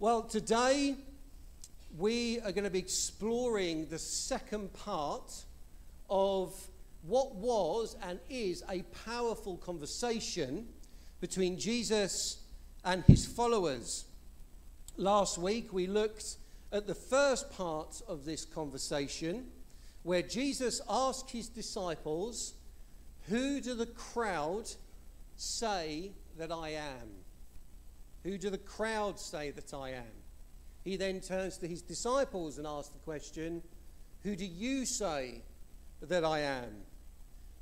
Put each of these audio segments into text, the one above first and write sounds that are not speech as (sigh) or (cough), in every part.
Well, today we are going to be exploring the second part of what was and is a powerful conversation between Jesus and his followers. Last week we looked at the first part of this conversation where Jesus asked his disciples, Who do the crowd say that I am? Who do the crowd say that I am? He then turns to his disciples and asks the question, Who do you say that I am?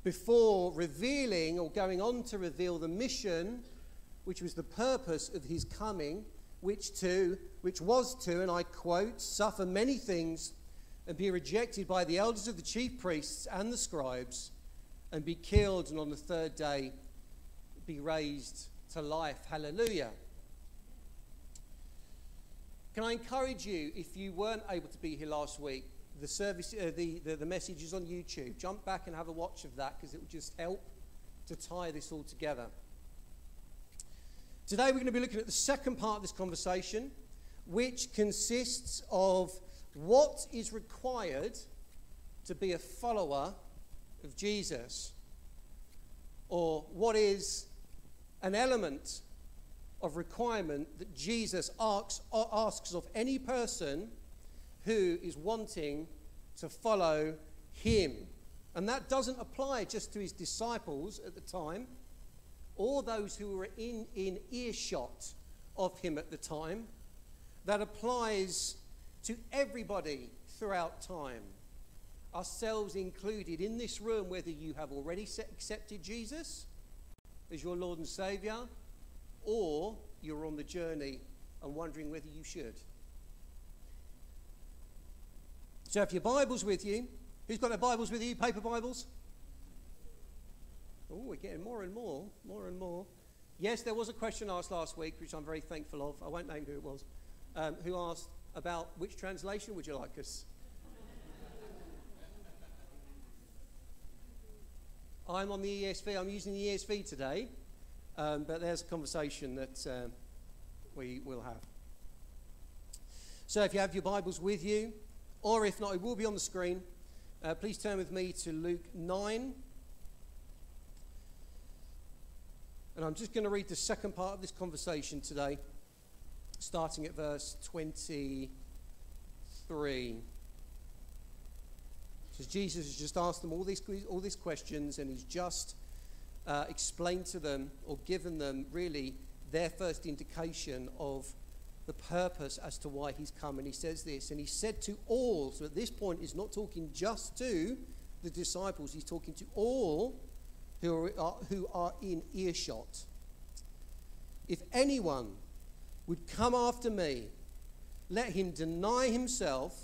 Before revealing or going on to reveal the mission, which was the purpose of his coming, which to which was to, and I quote, suffer many things and be rejected by the elders of the chief priests and the scribes, and be killed, and on the third day be raised to life. Hallelujah. Can I encourage you, if you weren't able to be here last week, the service, uh, the, the, the message is on YouTube. Jump back and have a watch of that because it will just help to tie this all together. Today we're going to be looking at the second part of this conversation, which consists of what is required to be a follower of Jesus, or what is an element of requirement that Jesus asks, asks of any person who is wanting to follow him. And that doesn't apply just to his disciples at the time or those who were in, in earshot of him at the time. That applies to everybody throughout time, ourselves included in this room, whether you have already accepted Jesus as your Lord and Savior or you're on the journey and wondering whether you should. So if your Bible's with you, who's got their Bibles with you? Paper Bibles? Oh, we're getting more and more, more and more. Yes, there was a question asked last week, which I'm very thankful of. I won't name who it was, um, who asked about which translation would you like us? I'm on the ESV. I'm using the ESV today. Um, but there's a conversation that uh, we will have. So if you have your Bibles with you, or if not, it will be on the screen. Uh, please turn with me to Luke 9. And I'm just going to read the second part of this conversation today, starting at verse 23. Because Jesus has just asked them all these, all these questions, and he's just uh, explained to them or given them really their first indication of the purpose as to why he's come. And he says this, and he said to all, so at this point, he's not talking just to the disciples, he's talking to all who are, who are in earshot. If anyone would come after me, let him deny himself,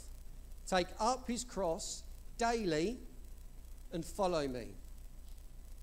take up his cross daily, and follow me.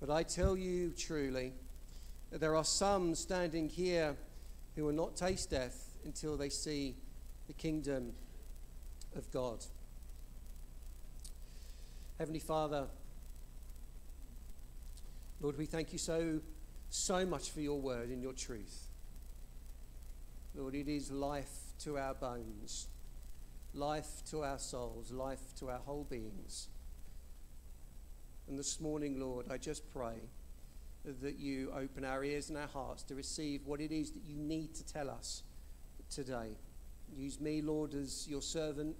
But I tell you truly that there are some standing here who will not taste death until they see the kingdom of God. Heavenly Father, Lord, we thank you so, so much for your word and your truth. Lord, it is life to our bones, life to our souls, life to our whole beings. And this morning, Lord, I just pray that you open our ears and our hearts to receive what it is that you need to tell us today. Use me, Lord, as your servant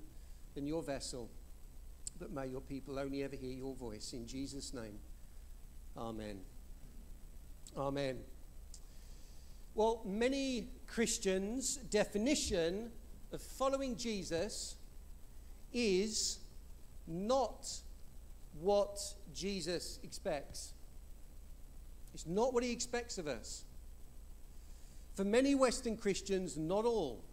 and your vessel, but may your people only ever hear your voice. In Jesus' name, amen. Amen. Well, many Christians' definition of following Jesus is not what Jesus expects. It's not what he expects of us. For many Western Christians, not all,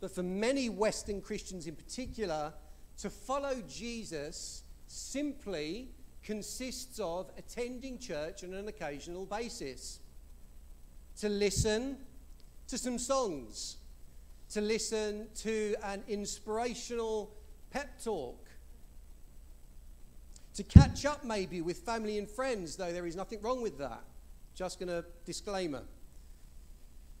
but for many Western Christians in particular, to follow Jesus simply consists of attending church on an occasional basis, to listen to some songs, to listen to an inspirational pep talk, to catch up maybe with family and friends, though there is nothing wrong with that. Just going to disclaimer.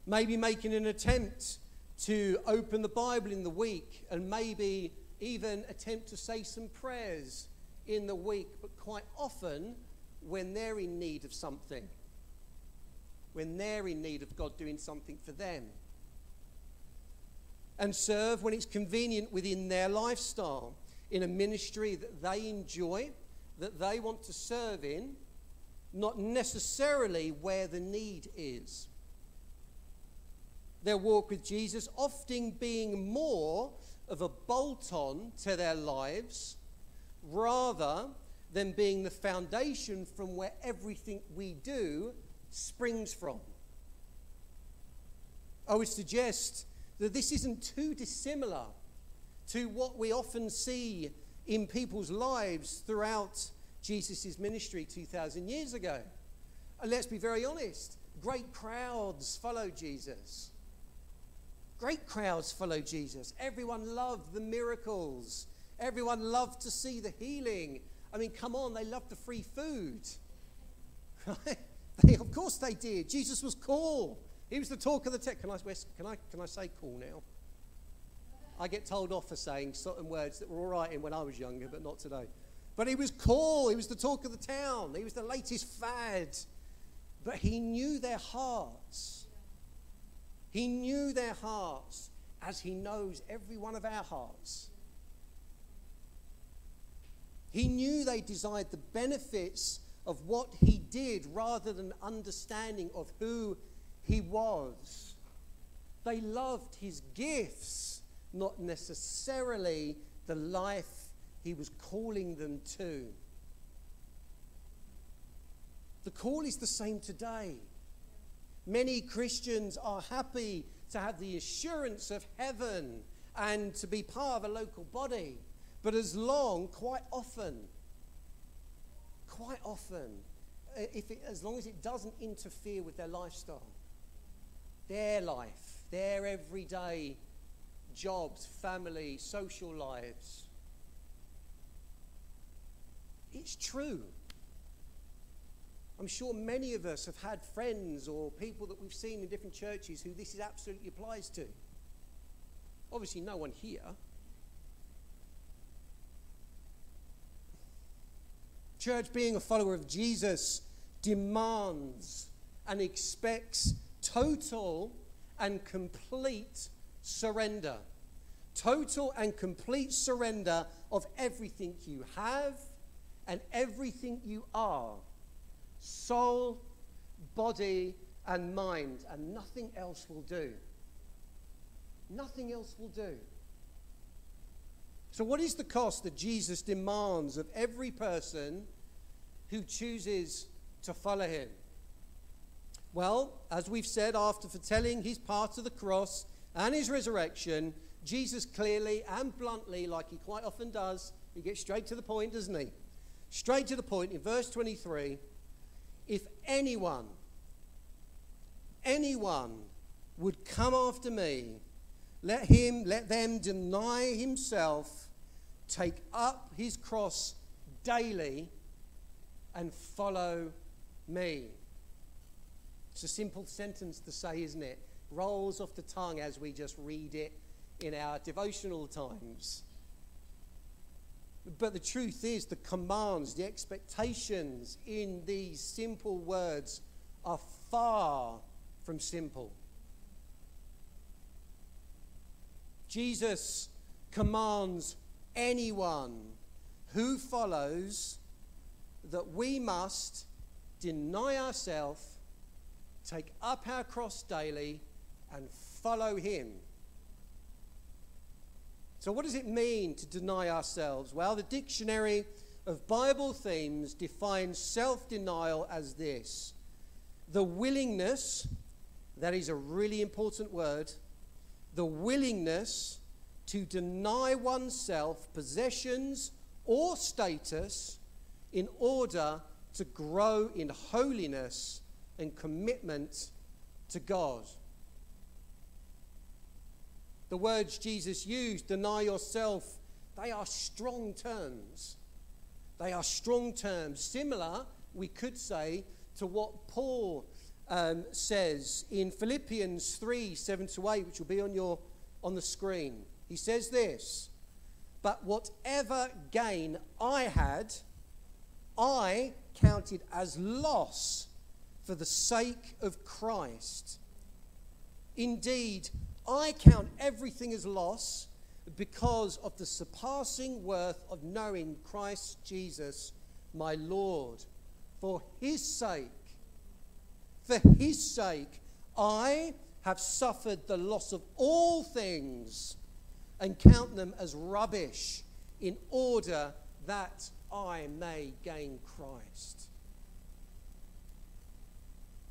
Maybe making an attempt to open the Bible in the week and maybe even attempt to say some prayers in the week, but quite often when they're in need of something, when they're in need of God doing something for them. And serve when it's convenient within their lifestyle in a ministry that they enjoy, that they want to serve in, not necessarily where the need is. Their walk with Jesus often being more of a bolt on to their lives rather than being the foundation from where everything we do springs from. I would suggest that this isn't too dissimilar to what we often see in people's lives throughout Jesus' ministry 2,000 years ago. And let's be very honest great crowds followed Jesus. Great crowds followed Jesus. Everyone loved the miracles. Everyone loved to see the healing. I mean, come on, they loved the free food. (laughs) they, of course they did. Jesus was cool. He was the talk of the tech. Can I, can I, can I say cool now? I get told off for saying certain words that were all right in when I was younger, but not today. But he was cool. He was the talk of the town. He was the latest fad. But he knew their hearts. He knew their hearts as He knows every one of our hearts. He knew they desired the benefits of what He did rather than understanding of who He was. They loved His gifts, not necessarily the life He was calling them to. The call is the same today. Many Christians are happy to have the assurance of heaven and to be part of a local body. But as long, quite often, quite often, uh, if it, as long as it doesn't interfere with their lifestyle, their life, their everyday jobs, family, social lives, it's true. I'm sure many of us have had friends or people that we've seen in different churches who this is absolutely applies to. Obviously, no one here. Church, being a follower of Jesus, demands and expects total and complete surrender. Total and complete surrender of everything you have and everything you are soul, body, and mind, and nothing else will do. Nothing else will do. So, what is the cost that Jesus demands of every person who chooses to follow him? Well, as we've said, after foretelling his part of the cross and his resurrection, Jesus clearly and bluntly, like he quite often does, he gets straight to the point, doesn't he? Straight to the point in verse 23 if anyone, anyone would come after me, let him, let them deny himself, take up his cross daily, and follow me. It's a simple sentence to say, isn't it? Rolls off the tongue as we just read it in our devotional times. But the truth is, the commands, the expectations in these simple words are far from simple. Jesus commands anyone who follows that we must deny ourselves, take up our cross daily, and follow him. So, what does it mean to deny ourselves? Well, the dictionary of Bible themes defines self denial as this the willingness, that is a really important word, the willingness to deny oneself possessions or status in order to grow in holiness and commitment to God. The words Jesus used, deny yourself, they are strong terms. They are strong terms, similar, we could say, to what Paul um, says in Philippians 3 7 to 8, which will be on, your, on the screen. He says this But whatever gain I had, I counted as loss for the sake of Christ. Indeed, I count everything as loss because of the surpassing worth of knowing Christ Jesus, my Lord. For his sake, for his sake, I have suffered the loss of all things and count them as rubbish in order that I may gain Christ.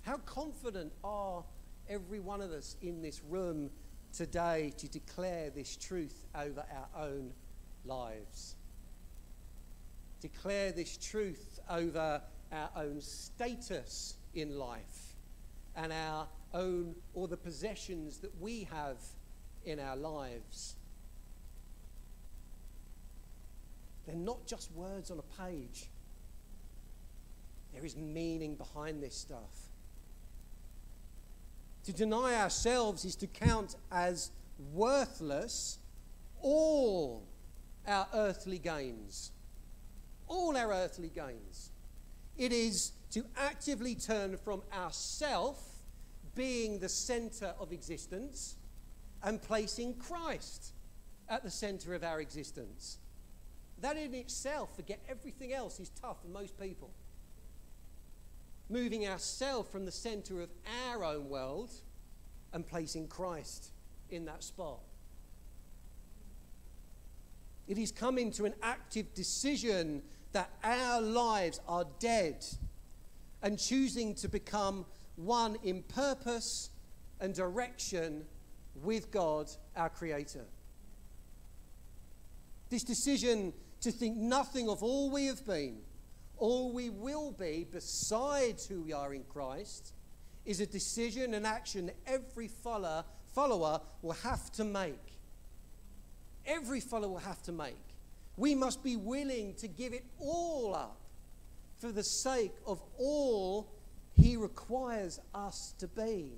How confident are every one of us in this room today to declare this truth over our own lives? Declare this truth over our own status in life and our own or the possessions that we have in our lives. They're not just words on a page. There is meaning behind this stuff. To deny ourselves is to count as worthless all our earthly gains. All our earthly gains. It is to actively turn from ourself being the center of existence and placing Christ at the center of our existence. That in itself, forget everything else, is tough for most people. Moving ourselves from the center of our own world and placing Christ in that spot. It is coming to an active decision that our lives are dead and choosing to become one in purpose and direction with God, our Creator. This decision to think nothing of all we have been, all we will be besides who we are in Christ, is a decision and action that every follower, follower will have to make. Every follower will have to make. We must be willing to give it all up for the sake of all he requires us to be.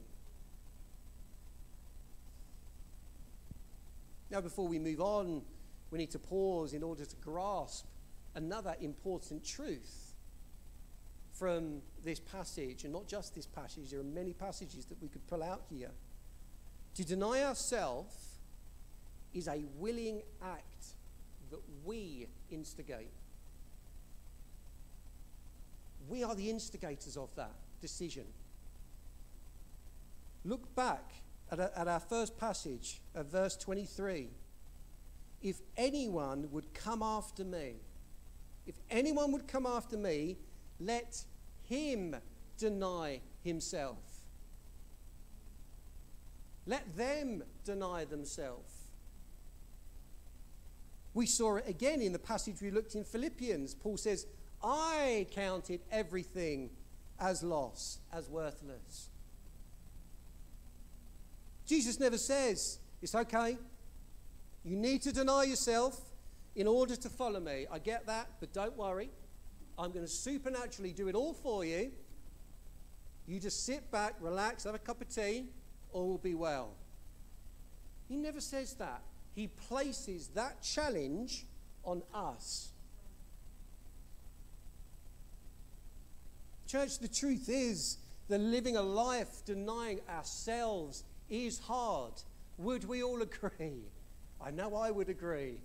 Now, before we move on, we need to pause in order to grasp another important truth from this passage, and not just this passage, there are many passages that we could pull out here. To deny ourselves is a willing act that we instigate. We are the instigators of that decision. Look back at, at our first passage of verse 23 if anyone would come after me, if anyone would come after me, let him deny himself. Let them deny themselves. We saw it again in the passage we looked in Philippians. Paul says, I counted everything as loss, as worthless. Jesus never says, It's okay, you need to deny yourself in order to follow me. I get that, but don't worry. I'm going to supernaturally do it all for you. You just sit back, relax, have a cup of tea, all will be well. He never says that. He places that challenge on us. Church, the truth is that living a life denying ourselves is hard. Would we all (laughs) agree? I know I would agree.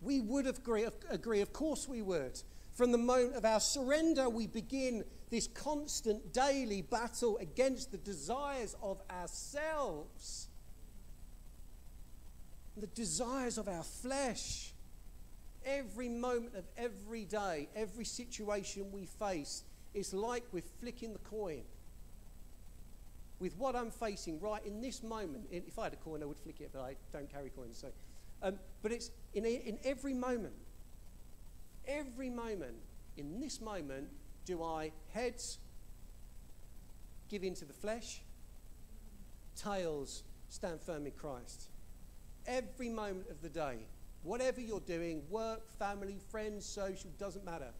We would agree, agree, of course we would. From the moment of our surrender, we begin this constant daily battle against the desires of ourselves, the desires of our flesh. Every moment of every day, every situation we face, it's like we're flicking the coin. with what I'm facing right in this moment. If I had a coin, I would flick it, but I don't carry coins. So, um, but it's in, in every moment, every moment, in this moment, do I heads give in to the flesh, tails stand firm in Christ? Every moment of the day, whatever you're doing, work, family, friends, social, doesn't matter.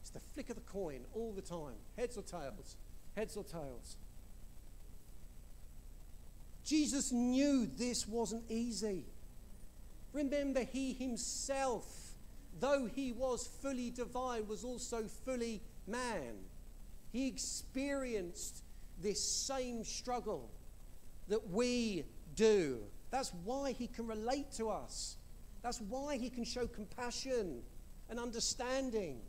It's the flick of the coin all the time. Heads or tails? Heads or tails? Jesus knew this wasn't easy. Remember, he himself, though he was fully divine, was also fully man. He experienced this same struggle that we do. That's why he can relate to us. That's why he can show compassion and understanding,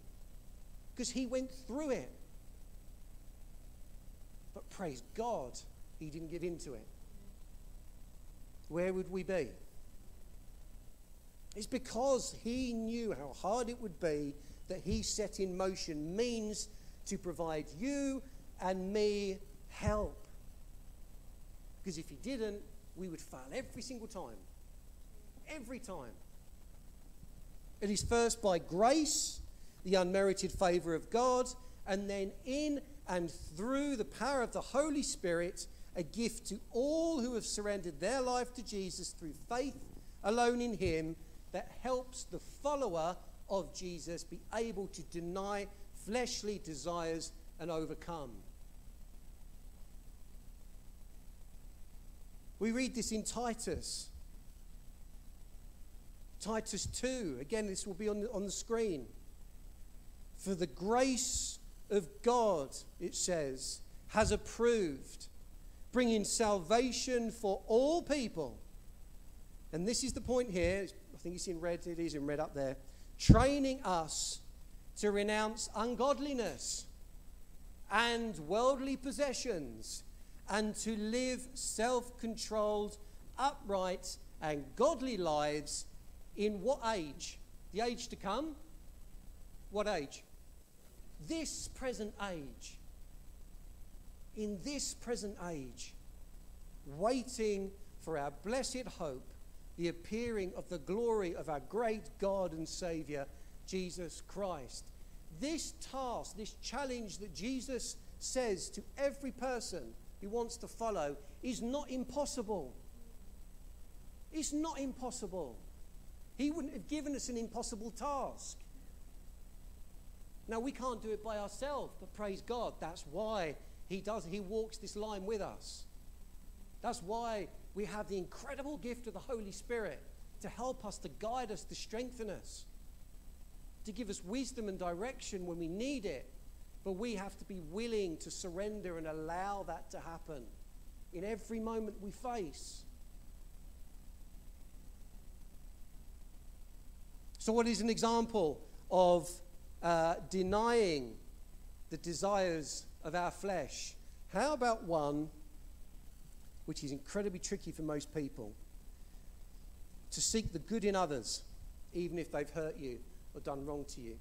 because he went through it. But praise God, he didn't give in to it. Where would we be? It's because he knew how hard it would be that he set in motion means to provide you and me help. Because if he didn't, we would fail every single time. Every time. It is first by grace, the unmerited favor of God, and then in and through the power of the Holy Spirit, a gift to all who have surrendered their life to Jesus through faith alone in Him that helps the follower of Jesus be able to deny fleshly desires and overcome. We read this in Titus. Titus 2. Again, this will be on the, on the screen. For the grace of God, it says, has approved, bringing salvation for all people. And this is the point here. I think it's in red. It is in red up there. Training us to renounce ungodliness and worldly possessions and to live self controlled, upright, and godly lives in what age? The age to come? What age? This present age. In this present age, waiting for our blessed hope, the appearing of the glory of our great God and Savior, Jesus Christ. This task, this challenge that Jesus says to every person who wants to follow is not impossible. It's not impossible. He wouldn't have given us an impossible task. Now, we can't do it by ourselves, but praise God, that's why He does. He walks this line with us. That's why we have the incredible gift of the Holy Spirit to help us, to guide us, to strengthen us, to give us wisdom and direction when we need it. But we have to be willing to surrender and allow that to happen in every moment we face. So, what is an example of uh, denying the desires of our flesh? How about one which is incredibly tricky for most people to seek the good in others, even if they've hurt you or done wrong to you?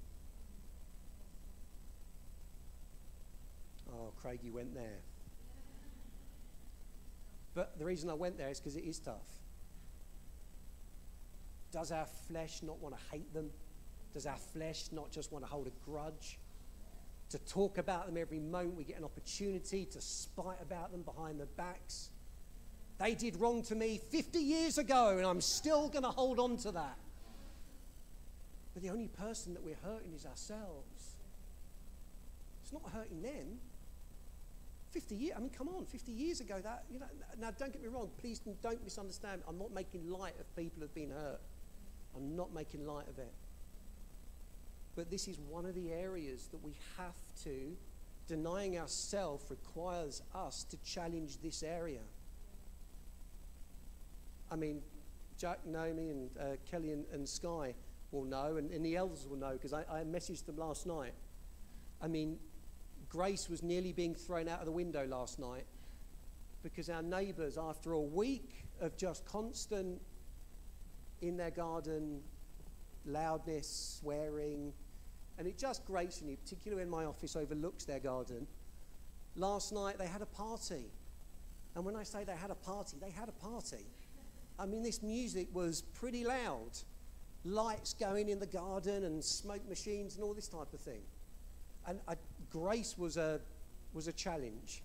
Oh, Craig, you went there. But the reason I went there is because it is tough. Does our flesh not want to hate them? Does our flesh not just want to hold a grudge? To talk about them every moment we get an opportunity to spite about them behind their backs? They did wrong to me 50 years ago, and I'm still going to hold on to that. But the only person that we're hurting is ourselves. It's not hurting them. 50 years, I mean, come on, 50 years ago, that, you know, now don't get me wrong, please don't misunderstand. I'm not making light of people who've been hurt. I'm not making light of it. But this is one of the areas that we have to, denying ourselves requires us to challenge this area. I mean, Jack, Naomi, and uh, Kelly and, and, Sky will know, and, and the elders will know because I, I messaged them last night. I mean, Grace was nearly being thrown out of the window last night because our neighbours, after a week of just constant in their garden, loudness, swearing, and it just grates me, particularly when my office overlooks their garden. Last night they had a party And when I say they had a party, they had a party. I mean, this music was pretty loud. Lights going in the garden and smoke machines and all this type of thing. And I, grace was a, was a challenge.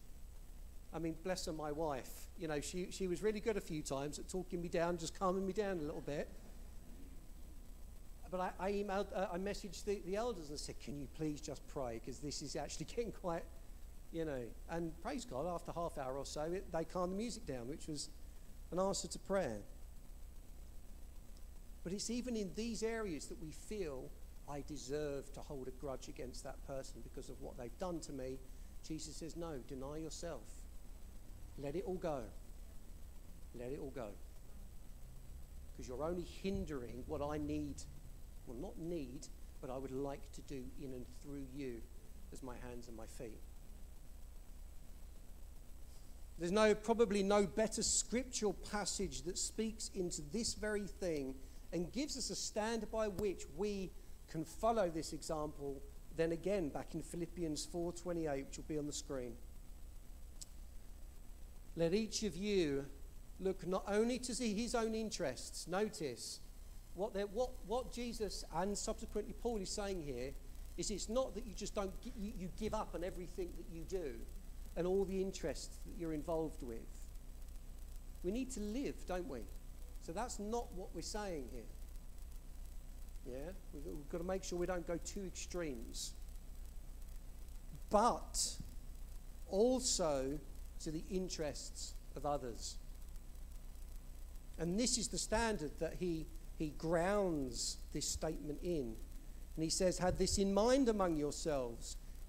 I mean, bless her, my wife. You know, she, she was really good a few times at talking me down, just calming me down a little bit. But I, I emailed, uh, I messaged the, the elders and said, Can you please just pray? Because this is actually (laughs) getting quite, you know. And praise God, after half hour or so, it, they calmed the music down, which was an answer to prayer. But it's even in these areas that we feel I deserve to hold a grudge against that person because of what they've done to me. Jesus says, No, deny yourself. Let it all go. Let it all go. Because you're only hindering what I need well, not need, but I would like to do in and through you as my hands and my feet. There's no, probably no better scriptural passage that speaks into this very thing and gives us a stand by which we can follow this example then again back in Philippians 4:28 which will be on the screen. Let each of you look not only to see his own interests, notice, what, what, what Jesus and subsequently Paul is saying here is it's not that you just don't you, you give up on everything that you do and all the interests that you're involved with. We need to live, don't we? So that's not what we're saying here. Yeah? We've, got to make sure we don't go too extremes. But also to the interests of others. And this is the standard that he he grounds this statement in. And he says, Have this in mind among yourselves,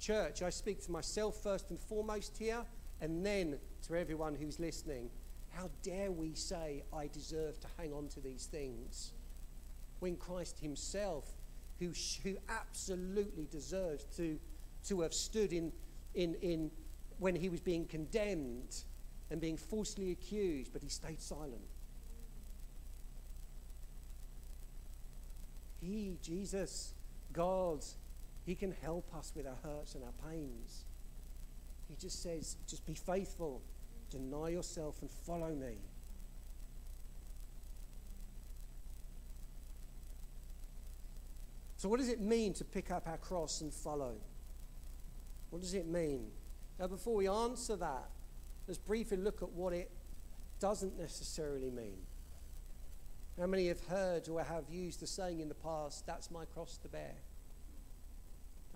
Church, I speak to myself first and foremost here, and then to everyone who's listening. How dare we say, I deserve to hang on to these things? When Christ Himself, who, who absolutely deserves to, to have stood in, in, in when He was being condemned and being falsely accused, but He stayed silent. He, Jesus, God, He can help us with our hurts and our pains. He just says, just be faithful, deny yourself, and follow me. So, what does it mean to pick up our cross and follow? What does it mean? Now, before we answer that, let's briefly look at what it doesn't necessarily mean. How many have heard or have used the saying in the past, that's my cross to bear?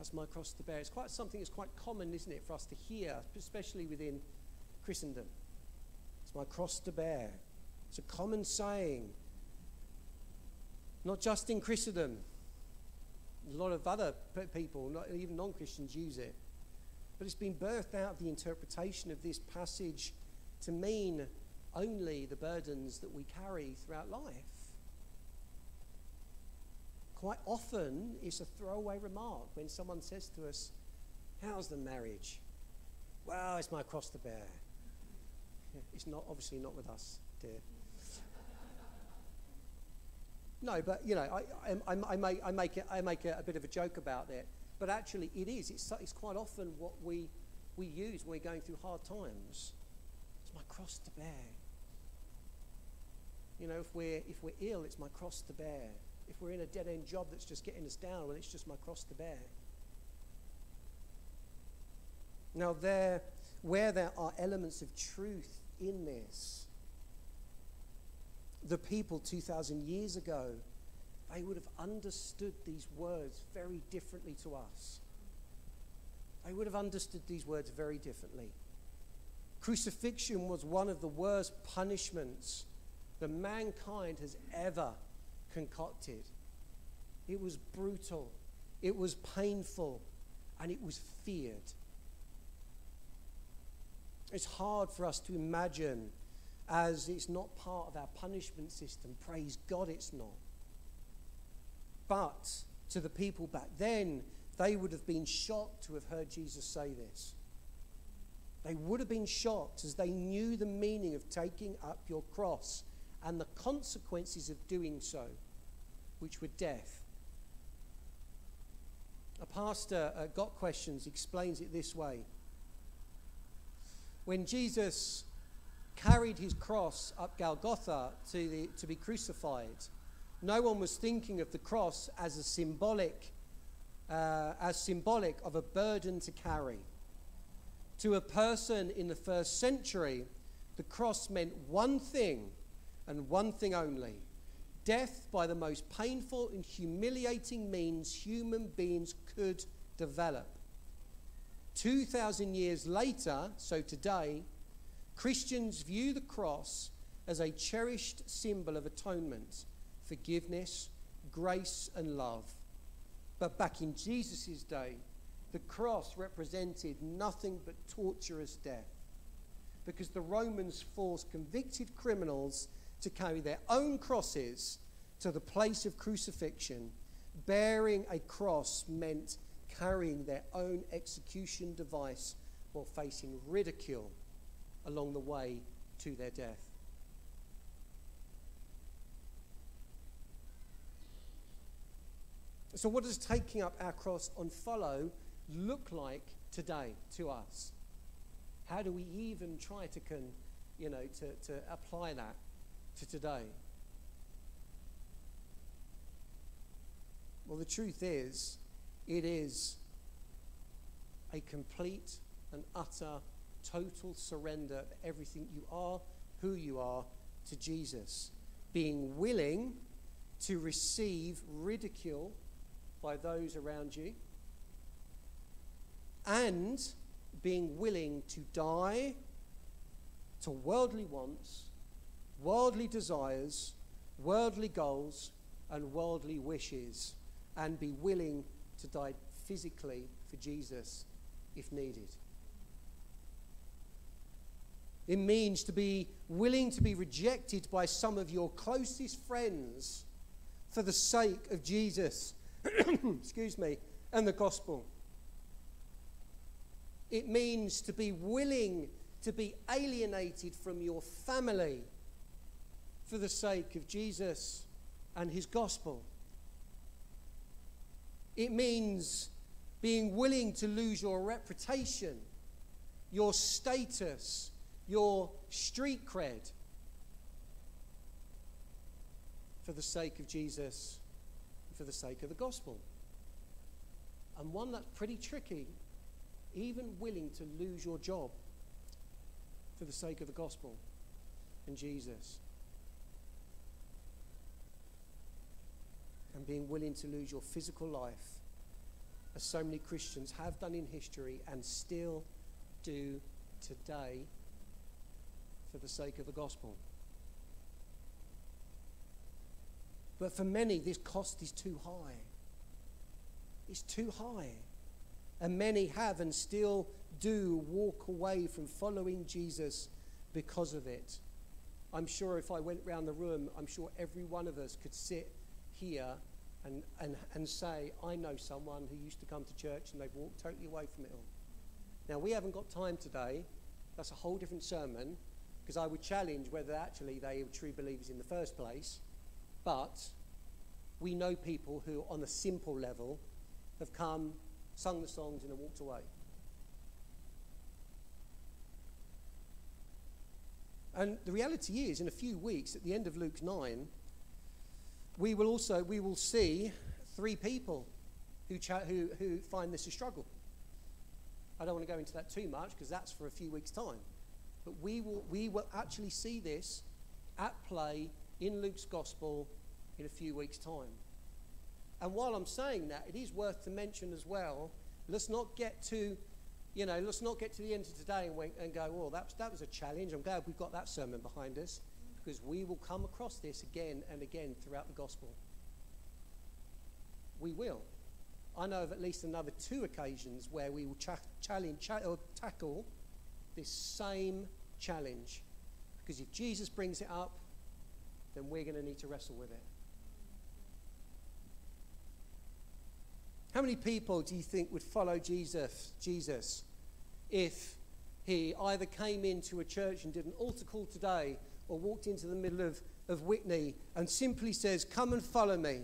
That's my cross to bear. It's quite something that's quite common, isn't it, for us to hear, especially within Christendom. It's my cross to bear. It's a common saying, not just in Christendom. A lot of other people, not even non Christians, use it. But it's been birthed out of the interpretation of this passage to mean only the burdens that we carry throughout life. Quite often, it's a throwaway remark when someone says to us, How's the marriage? Well, it's my cross to bear. (laughs) It's not, obviously, not with us, dear. (laughs) no, but, you know, I, I, I, make, I make, make a, a bit of a joke about it. But actually, it is. It's, it's quite often what we, we use when we're going through hard times. It's my cross to bear. You know, if we're, if we're ill, it's my cross to bear. If we're in a dead end job that's just getting us down, well, it's just my cross to bear. Now, there, where there are elements of truth in this, the people 2,000 years ago, they would have understood these words very differently to us. They would have understood these words very differently. Crucifixion was one of the worst punishments that mankind has ever concocted. It was brutal, it was painful, and it was feared. It's hard for us to imagine as it's not part of our punishment system. Praise God, it's not. But to the people back then, they would have been shocked to have heard Jesus say this. They would have been shocked as they knew the meaning of taking up your cross and the consequences of doing so, which were death. A pastor uh, Got Questions explains it this way. When Jesus carried his cross up Golgotha to, the, to be crucified, no one was thinking of the cross as a symbolic, uh, as symbolic of a burden to carry. To a person in the first century, the cross meant one thing and one thing only death by the most painful and humiliating means human beings could develop. 2,000 years later, so today, Christians view the cross as a cherished symbol of atonement, forgiveness, grace, and love. But back in Jesus' day, the cross represented nothing but torturous death because the Romans forced convicted criminals to carry their own crosses to the place of crucifixion. Bearing a cross meant carrying their own execution device while facing ridicule along the way to their death. So, what does taking up our cross on follow look like today to us? How do we even try to, con, you know, to, to apply that to today? Well, the truth is, it is a complete and utter, total surrender of everything you are, who you are, to Jesus. Being willing to receive ridicule by those around you, and being willing to die to worldly wants, worldly desires, worldly goals, and worldly wishes, and be willing to die physically for Jesus if needed. It means to be willing to be rejected by some of your closest friends for the sake of Jesus, (clears throat) excuse me, and the gospel. It means to be willing to be alienated from your family for the sake of Jesus and his gospel. It means being willing to lose your reputation, your status, your street cred for the sake of Jesus, for the sake of the gospel. And one that's pretty tricky, even willing to lose your job for the sake of the gospel and Jesus. And being willing to lose your physical life as so many Christians have done in history and still do today for the sake of the gospel. But for many, this cost is too high. It's too high. And many have and still do walk away from following Jesus because of it. I'm sure if I went round the room, I'm sure every one of us could sit here and, and, and say, I know someone who used to come to church and they've walked totally away from it all. Now, we haven't got time today. That's a whole different sermon because I would challenge whether actually they were true believers in the first place. But we know people who, on a simple level, have come, sung the songs, and have walked away. And the reality is, in a few weeks, at the end of Luke 9, we will also we will see three people who, who, who find this a struggle. I don't want to go into that too much because that's for a few weeks' time. But we will, we will actually see this at play in Luke's gospel in a few weeks' time. And while I'm saying that, it is worth to mention as well, let's not get to, you know, let's not get to the end of today and, wait, and go, well, that that was a challenge. I'm glad we've got that sermon behind us because we will come across this again and again throughout the gospel. We will. I know of at least another two occasions where we will cha- challenge, cha- or tackle this same challenge Because if Jesus brings it up, then we're going to need to wrestle with it. How many people do you think would follow Jesus, Jesus if he either came into a church and did an altar call today or walked into the middle of, of Witney and simply says, Come and follow me?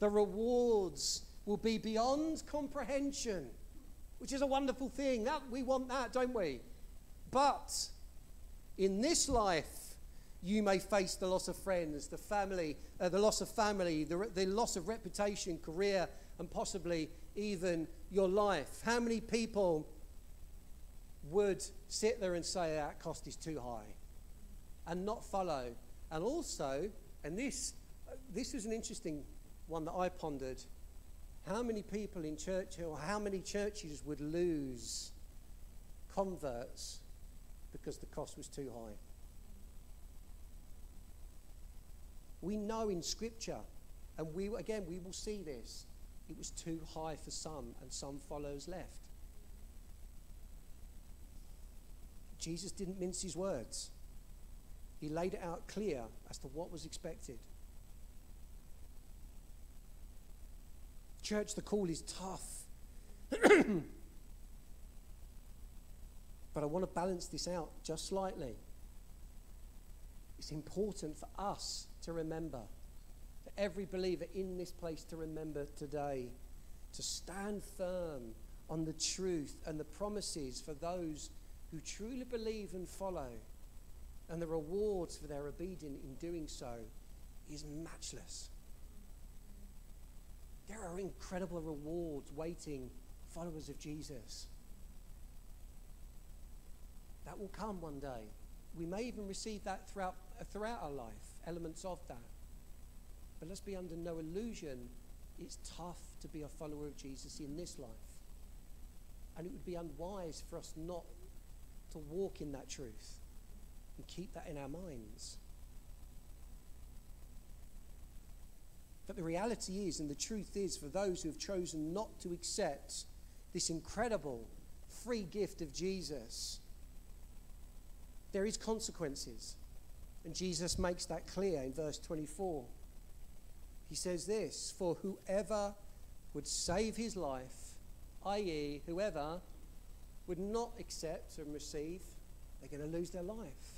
The rewards will be beyond comprehension, which is a wonderful thing. That, we want that, don't we? But in this life, you may face the loss of friends, the family, uh, the loss of family, the, the loss of reputation, career, and possibly even your life. How many people would sit there and say that cost is too high and not follow? And also, and this, this was an interesting one that I pondered. How many people in church or how many churches would lose converts because the cost was too high? We know in Scripture, and we again we will see this it was too high for some, and some followers left. Jesus didn't mince his words. He laid it out clear as to what was expected. Church, the call is tough. (clears throat) but I want to balance this out just slightly. It's important for us to remember for every believer in this place to remember today to stand firm on the truth and the promises for those who truly believe and follow. And the rewards for their obedience in doing so is matchless. There are incredible rewards waiting followers of Jesus. That will come one day. We may even receive that throughout, uh, throughout our life, elements of that. But let's be under no illusion, it's tough to be a follower of Jesus in this life. And it would be unwise for us not to walk in that truth and keep that in our minds. But the reality is, and the truth is, for those who have chosen not to accept this incredible free gift of Jesus, there is consequences. And Jesus makes that clear in verse 24 he says this For whoever would save his life, i.e., whoever would not accept and receive, they're going to lose their life.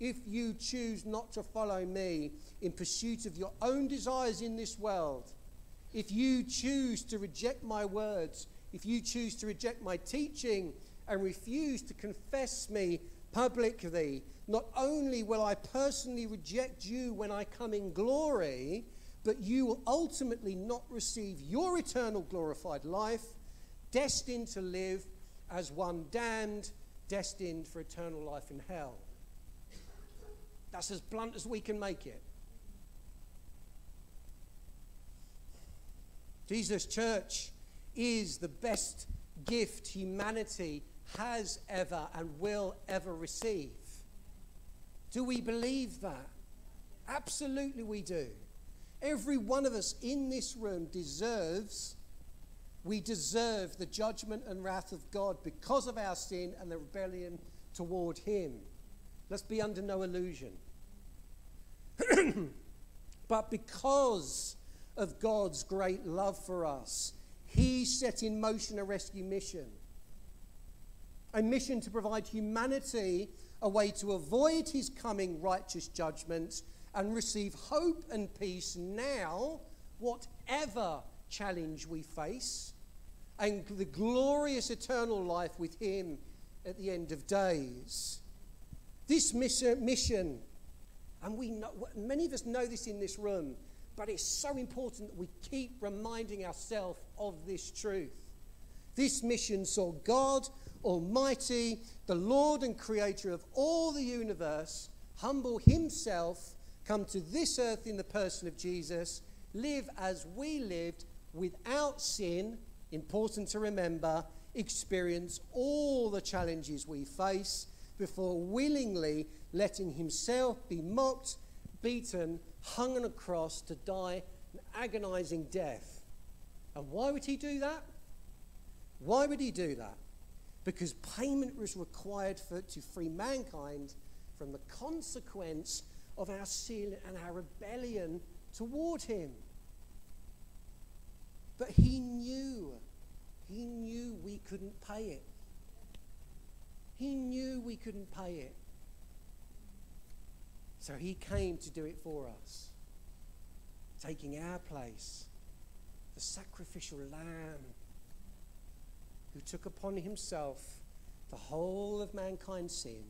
if you choose not to follow me in pursuit of your own desires in this world, if you choose to reject my words, if you choose to reject my teaching and refuse to confess me publicly, not only will I personally reject you when I come in glory, but you will ultimately not receive your eternal glorified life, destined to live as one damned, destined for eternal life in hell. That's as blunt as we can make it. Jesus' church is the best gift humanity has ever and will ever receive. Do we believe that? Absolutely, we do. Every one of us in this room deserves, we deserve the judgment and wrath of God because of our sin and the rebellion toward Him. Let's be under no illusion. (clears throat) but because of God's great love for us, He set in motion a rescue mission. A mission to provide humanity a way to avoid His coming righteous judgment and receive hope and peace now, whatever challenge we face, and the glorious eternal life with Him at the end of days. This mission, and we know, many of us know this in this room, but it's so important that we keep reminding ourselves of this truth. This mission saw God Almighty, the Lord and Creator of all the universe, humble Himself come to this earth in the person of Jesus, live as we lived without sin, important to remember, experience all the challenges we face before willingly letting himself be mocked, beaten, hung on a cross to die an agonizing death. And why would he do that? Why would he do that? Because payment was required for, to free mankind from the consequence of our sin and our rebellion toward him. But he knew, he knew we couldn't pay it. He knew we couldn't pay it. So he came to do it for us, taking our place, the sacrificial lamb who took upon himself the whole of mankind's sin,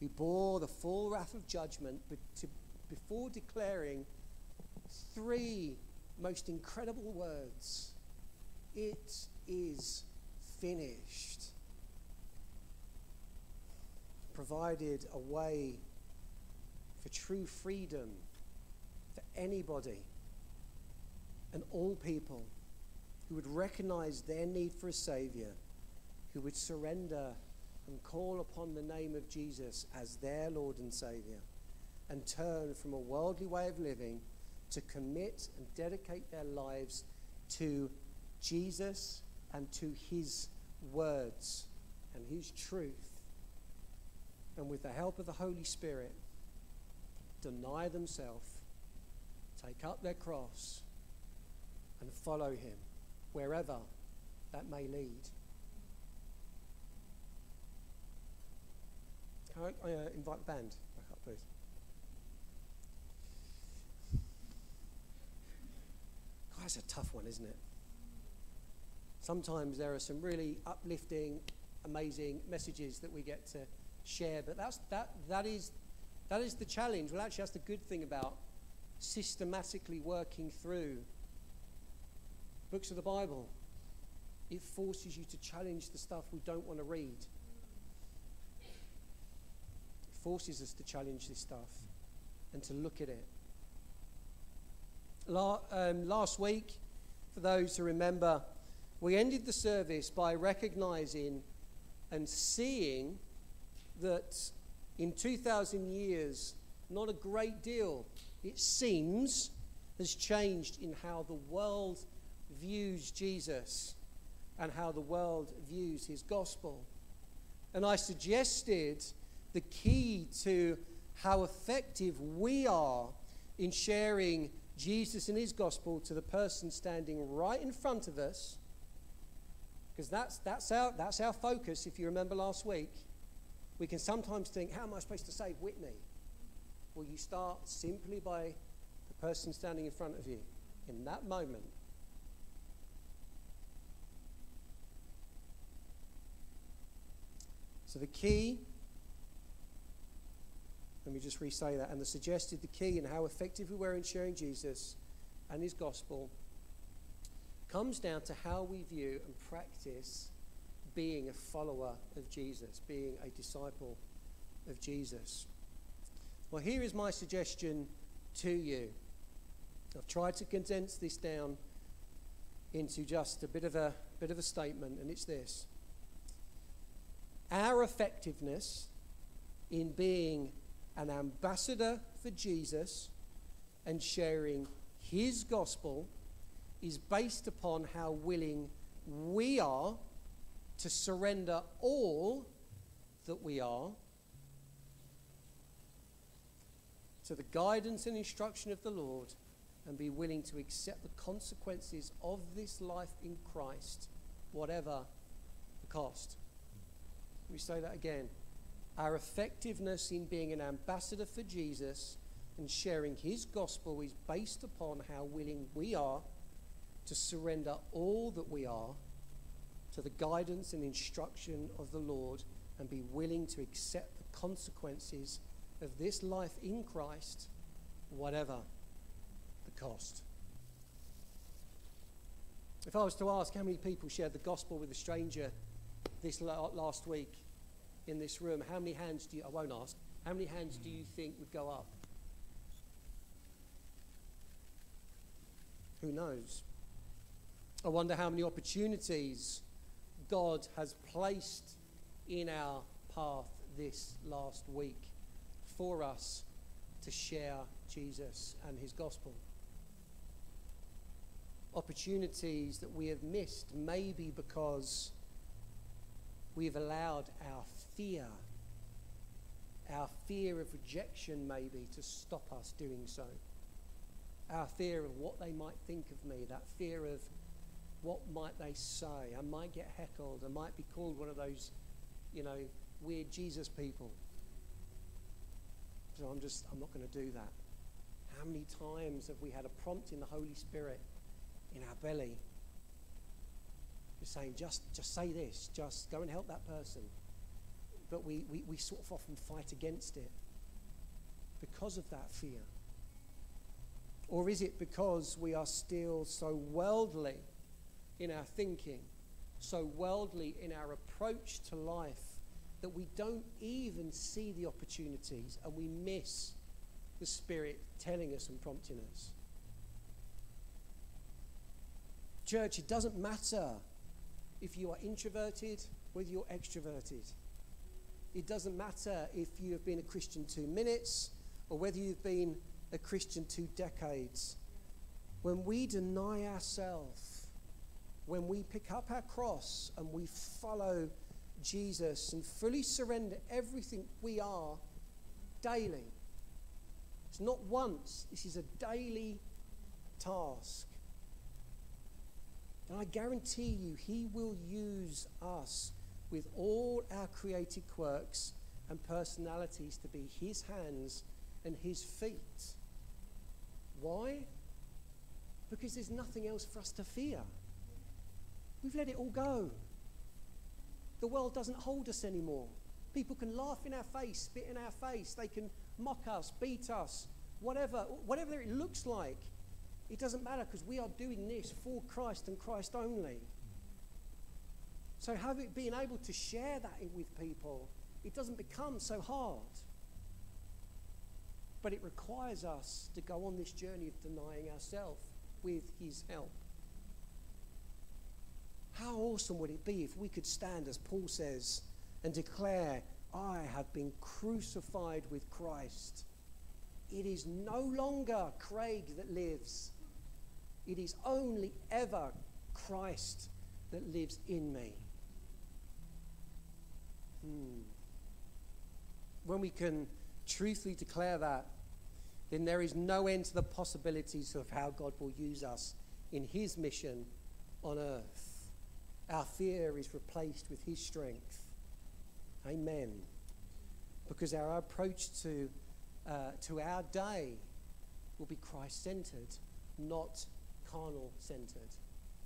who bore the full wrath of judgment, before declaring three most incredible words It is finished. Provided a way for true freedom for anybody and all people who would recognize their need for a Savior, who would surrender and call upon the name of Jesus as their Lord and Savior, and turn from a worldly way of living to commit and dedicate their lives to Jesus and to His words and His truth. And with the help of the Holy Spirit, deny themselves, take up their cross, and follow Him wherever that may lead. Can I uh, invite the band back up, please? That's a tough one, isn't it? Sometimes there are some really uplifting, amazing messages that we get to share, but that's, that, that, is, that is the challenge. Well, actually, that's the good thing about systematically working through books of the Bible. It forces you to challenge the stuff we don't want to read. It forces us to challenge this stuff and to look at it. La- um, last week, for those who remember, we ended the service by recognizing and seeing that in 2,000 years, not a great deal, it seems, has changed in how the world views Jesus and how the world views his gospel. And I suggested the key to how effective we are in sharing Jesus and his gospel to the person standing right in front of us. Because that's, that's, our, that's our focus, if you remember last week. We can sometimes think, how am I supposed to save Witney? Well, you start simply by the person standing in front of you. In that moment, So the key, let me just re say that, and the suggested the key and how effective we were in sharing Jesus and his gospel comes down to how we view and practice being a follower of Jesus, being a disciple of Jesus. Well, here is my suggestion to you. I've tried to condense this down into just a bit of a bit of a statement, and it's this our effectiveness in being an ambassador for Jesus and sharing his gospel is based upon how willing we are to surrender all that we are to the guidance and instruction of the Lord and be willing to accept the consequences of this life in Christ, whatever the cost. Me say that again. Our effectiveness in being an ambassador for Jesus and sharing his gospel is based upon how willing we are to surrender all that we are to the guidance and instruction of the Lord and be willing to accept the consequences of this life in Christ, whatever the cost. If I was to ask how many people shared the gospel with a stranger this last week in this room, how many hands do you, I won't ask, how many hands do you think would go up? Who knows? I wonder how many opportunities God has placed in our path this last week for us to share Jesus and his gospel. Opportunities that we have missed, maybe because we've allowed our fear, our fear of rejection, maybe, to stop us doing so. Our fear of what they might think of me, that fear of what might they say? I might get heckled. I might be called one of those, you know, weird Jesus people. So I'm just, I'm not going to do that. How many times have we had a prompt in the Holy Spirit in our belly? Just saying, just, just say this, just go and help that person. But we, we, we sort of often fight against it because of that fear. Or is it because we are still so worldly in our thinking, so worldly in our approach to life, that we don't even see the opportunities and we miss the Spirit telling us and prompting us. Church, it doesn't matter if you are introverted, whether you're extroverted. It doesn't matter if you have been a Christian two minutes or whether you've been a Christian two decades. When we deny ourselves, when we pick up our cross and we follow Jesus and fully surrender everything we are daily. It's not once, this is a daily task. And I guarantee you, He will use us with all our creative quirks and personalities to be His hands and His feet. Why? Because there's nothing else for us to fear. We've let it all go. The world doesn't hold us anymore. People can laugh in our face, spit in our face, they can mock us, beat us, whatever, whatever it looks like. It doesn't matter because we are doing this for Christ and Christ only. So, having being able to share that with people, it doesn't become so hard. But it requires us to go on this journey of denying ourselves with His help. How awesome would it be if we could stand, as Paul says, and declare, I have been crucified with Christ. It is no longer Craig that lives, it is only ever Christ that lives in me. Hmm. When we can truthfully declare that, then there is no end to the possibilities of how God will use us in His mission on earth. Our fear is replaced with His strength. Amen. Because our approach to, uh, to our day will be Christ centered, not carnal centered,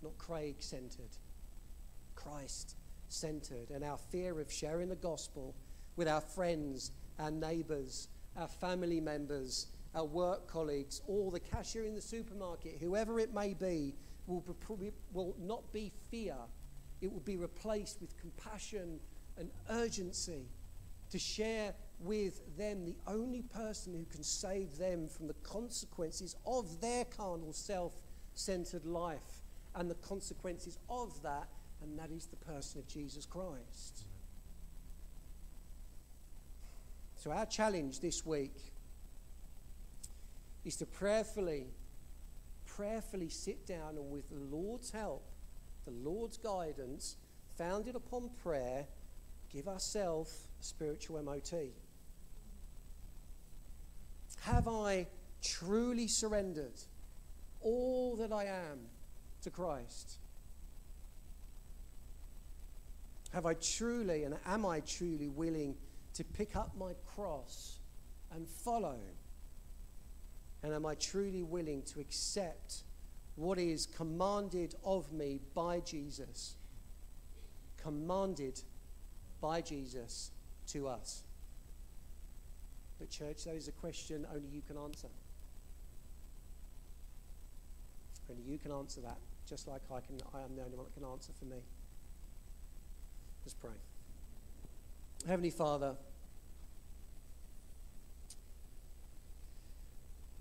not Craig centered. Christ centered. And our fear of sharing the gospel with our friends, our neighbors, our family members, our work colleagues, or the cashier in the supermarket, whoever it may be, will, will not be fear, it will be replaced with compassion and urgency to share with them the only person who can save them from the consequences of their carnal, self centered life and the consequences of that, and that is the person of Jesus Christ. So, our challenge this week is to prayerfully, prayerfully sit down and, with the Lord's help, the Lord's guidance, founded upon prayer, give ourselves spiritual MOT. Have I truly surrendered all that I am to Christ? Have I truly and am I truly willing to pick up my cross and follow? And am I truly willing to accept what is commanded of me by Jesus. Commanded by Jesus to us. But, church, that is a question only you can answer. Only you can answer that, just like I, can, I am the only one that can answer for me. Let's pray. Heavenly Father,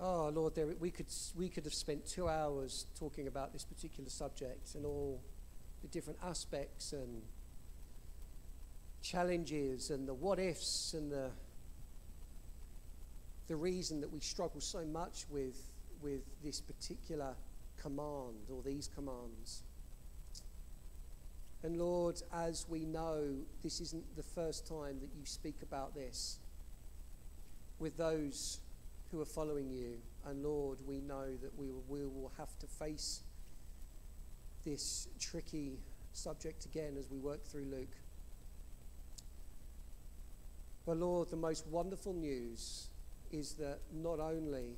Oh, Lord, there, we, could, we could have spent two hours talking about this particular subject and all the different aspects and challenges and the what ifs and the, the reason that we struggle so much with, with this particular command or these commands. And Lord, as we know, this isn't the first time that you speak about this with those who are following you. And Lord, we know that we will, we will have to face this tricky subject again as we work through Luke. But Lord, the most wonderful news is that not only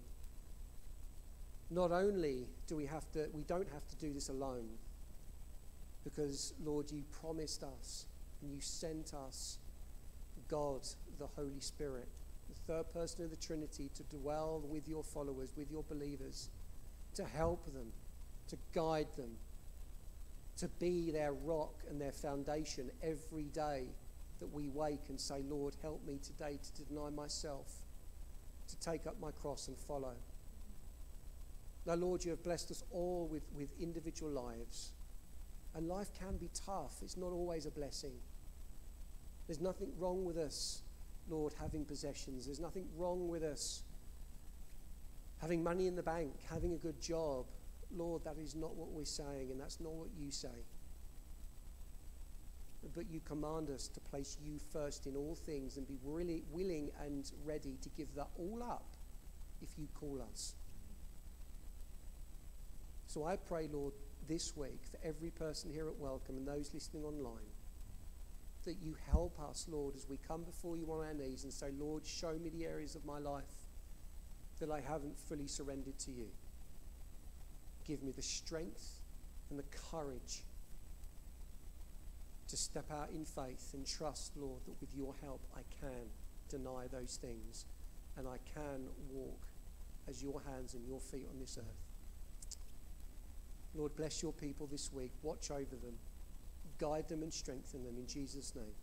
not only do we have to we don't have to do this alone because Lord you promised us and you sent us God the Holy Spirit third person of the Trinity to dwell with your followers with your believers to help them to guide them to be their rock and their foundation every day that we wake and say, Lord, help me today to deny myself, to take up my cross and follow. Now, Lord, you have blessed us all with, with individual lives. And life can be tough, it's not always a blessing. There's nothing wrong with us, Lord, having possessions. There's nothing wrong with us having money in the bank, having a good job. Lord, that is not what we're saying, and that's not what you say but you command us to place you first in all things and be really willing and ready to give that all up if you call us. So I pray, Lord, this week for every person here at Welcome and those listening online, that you help us, Lord, as we come before you on our knees and say, Lord, show me the areas of my life that I haven't fully surrendered to you. Give me the strength and the courage to step out in faith and trust, Lord, that with your help I can deny those things and I can walk as your hands and your feet on this earth. Lord, bless your people this week. Watch over them, guide them, and strengthen them in Jesus' name.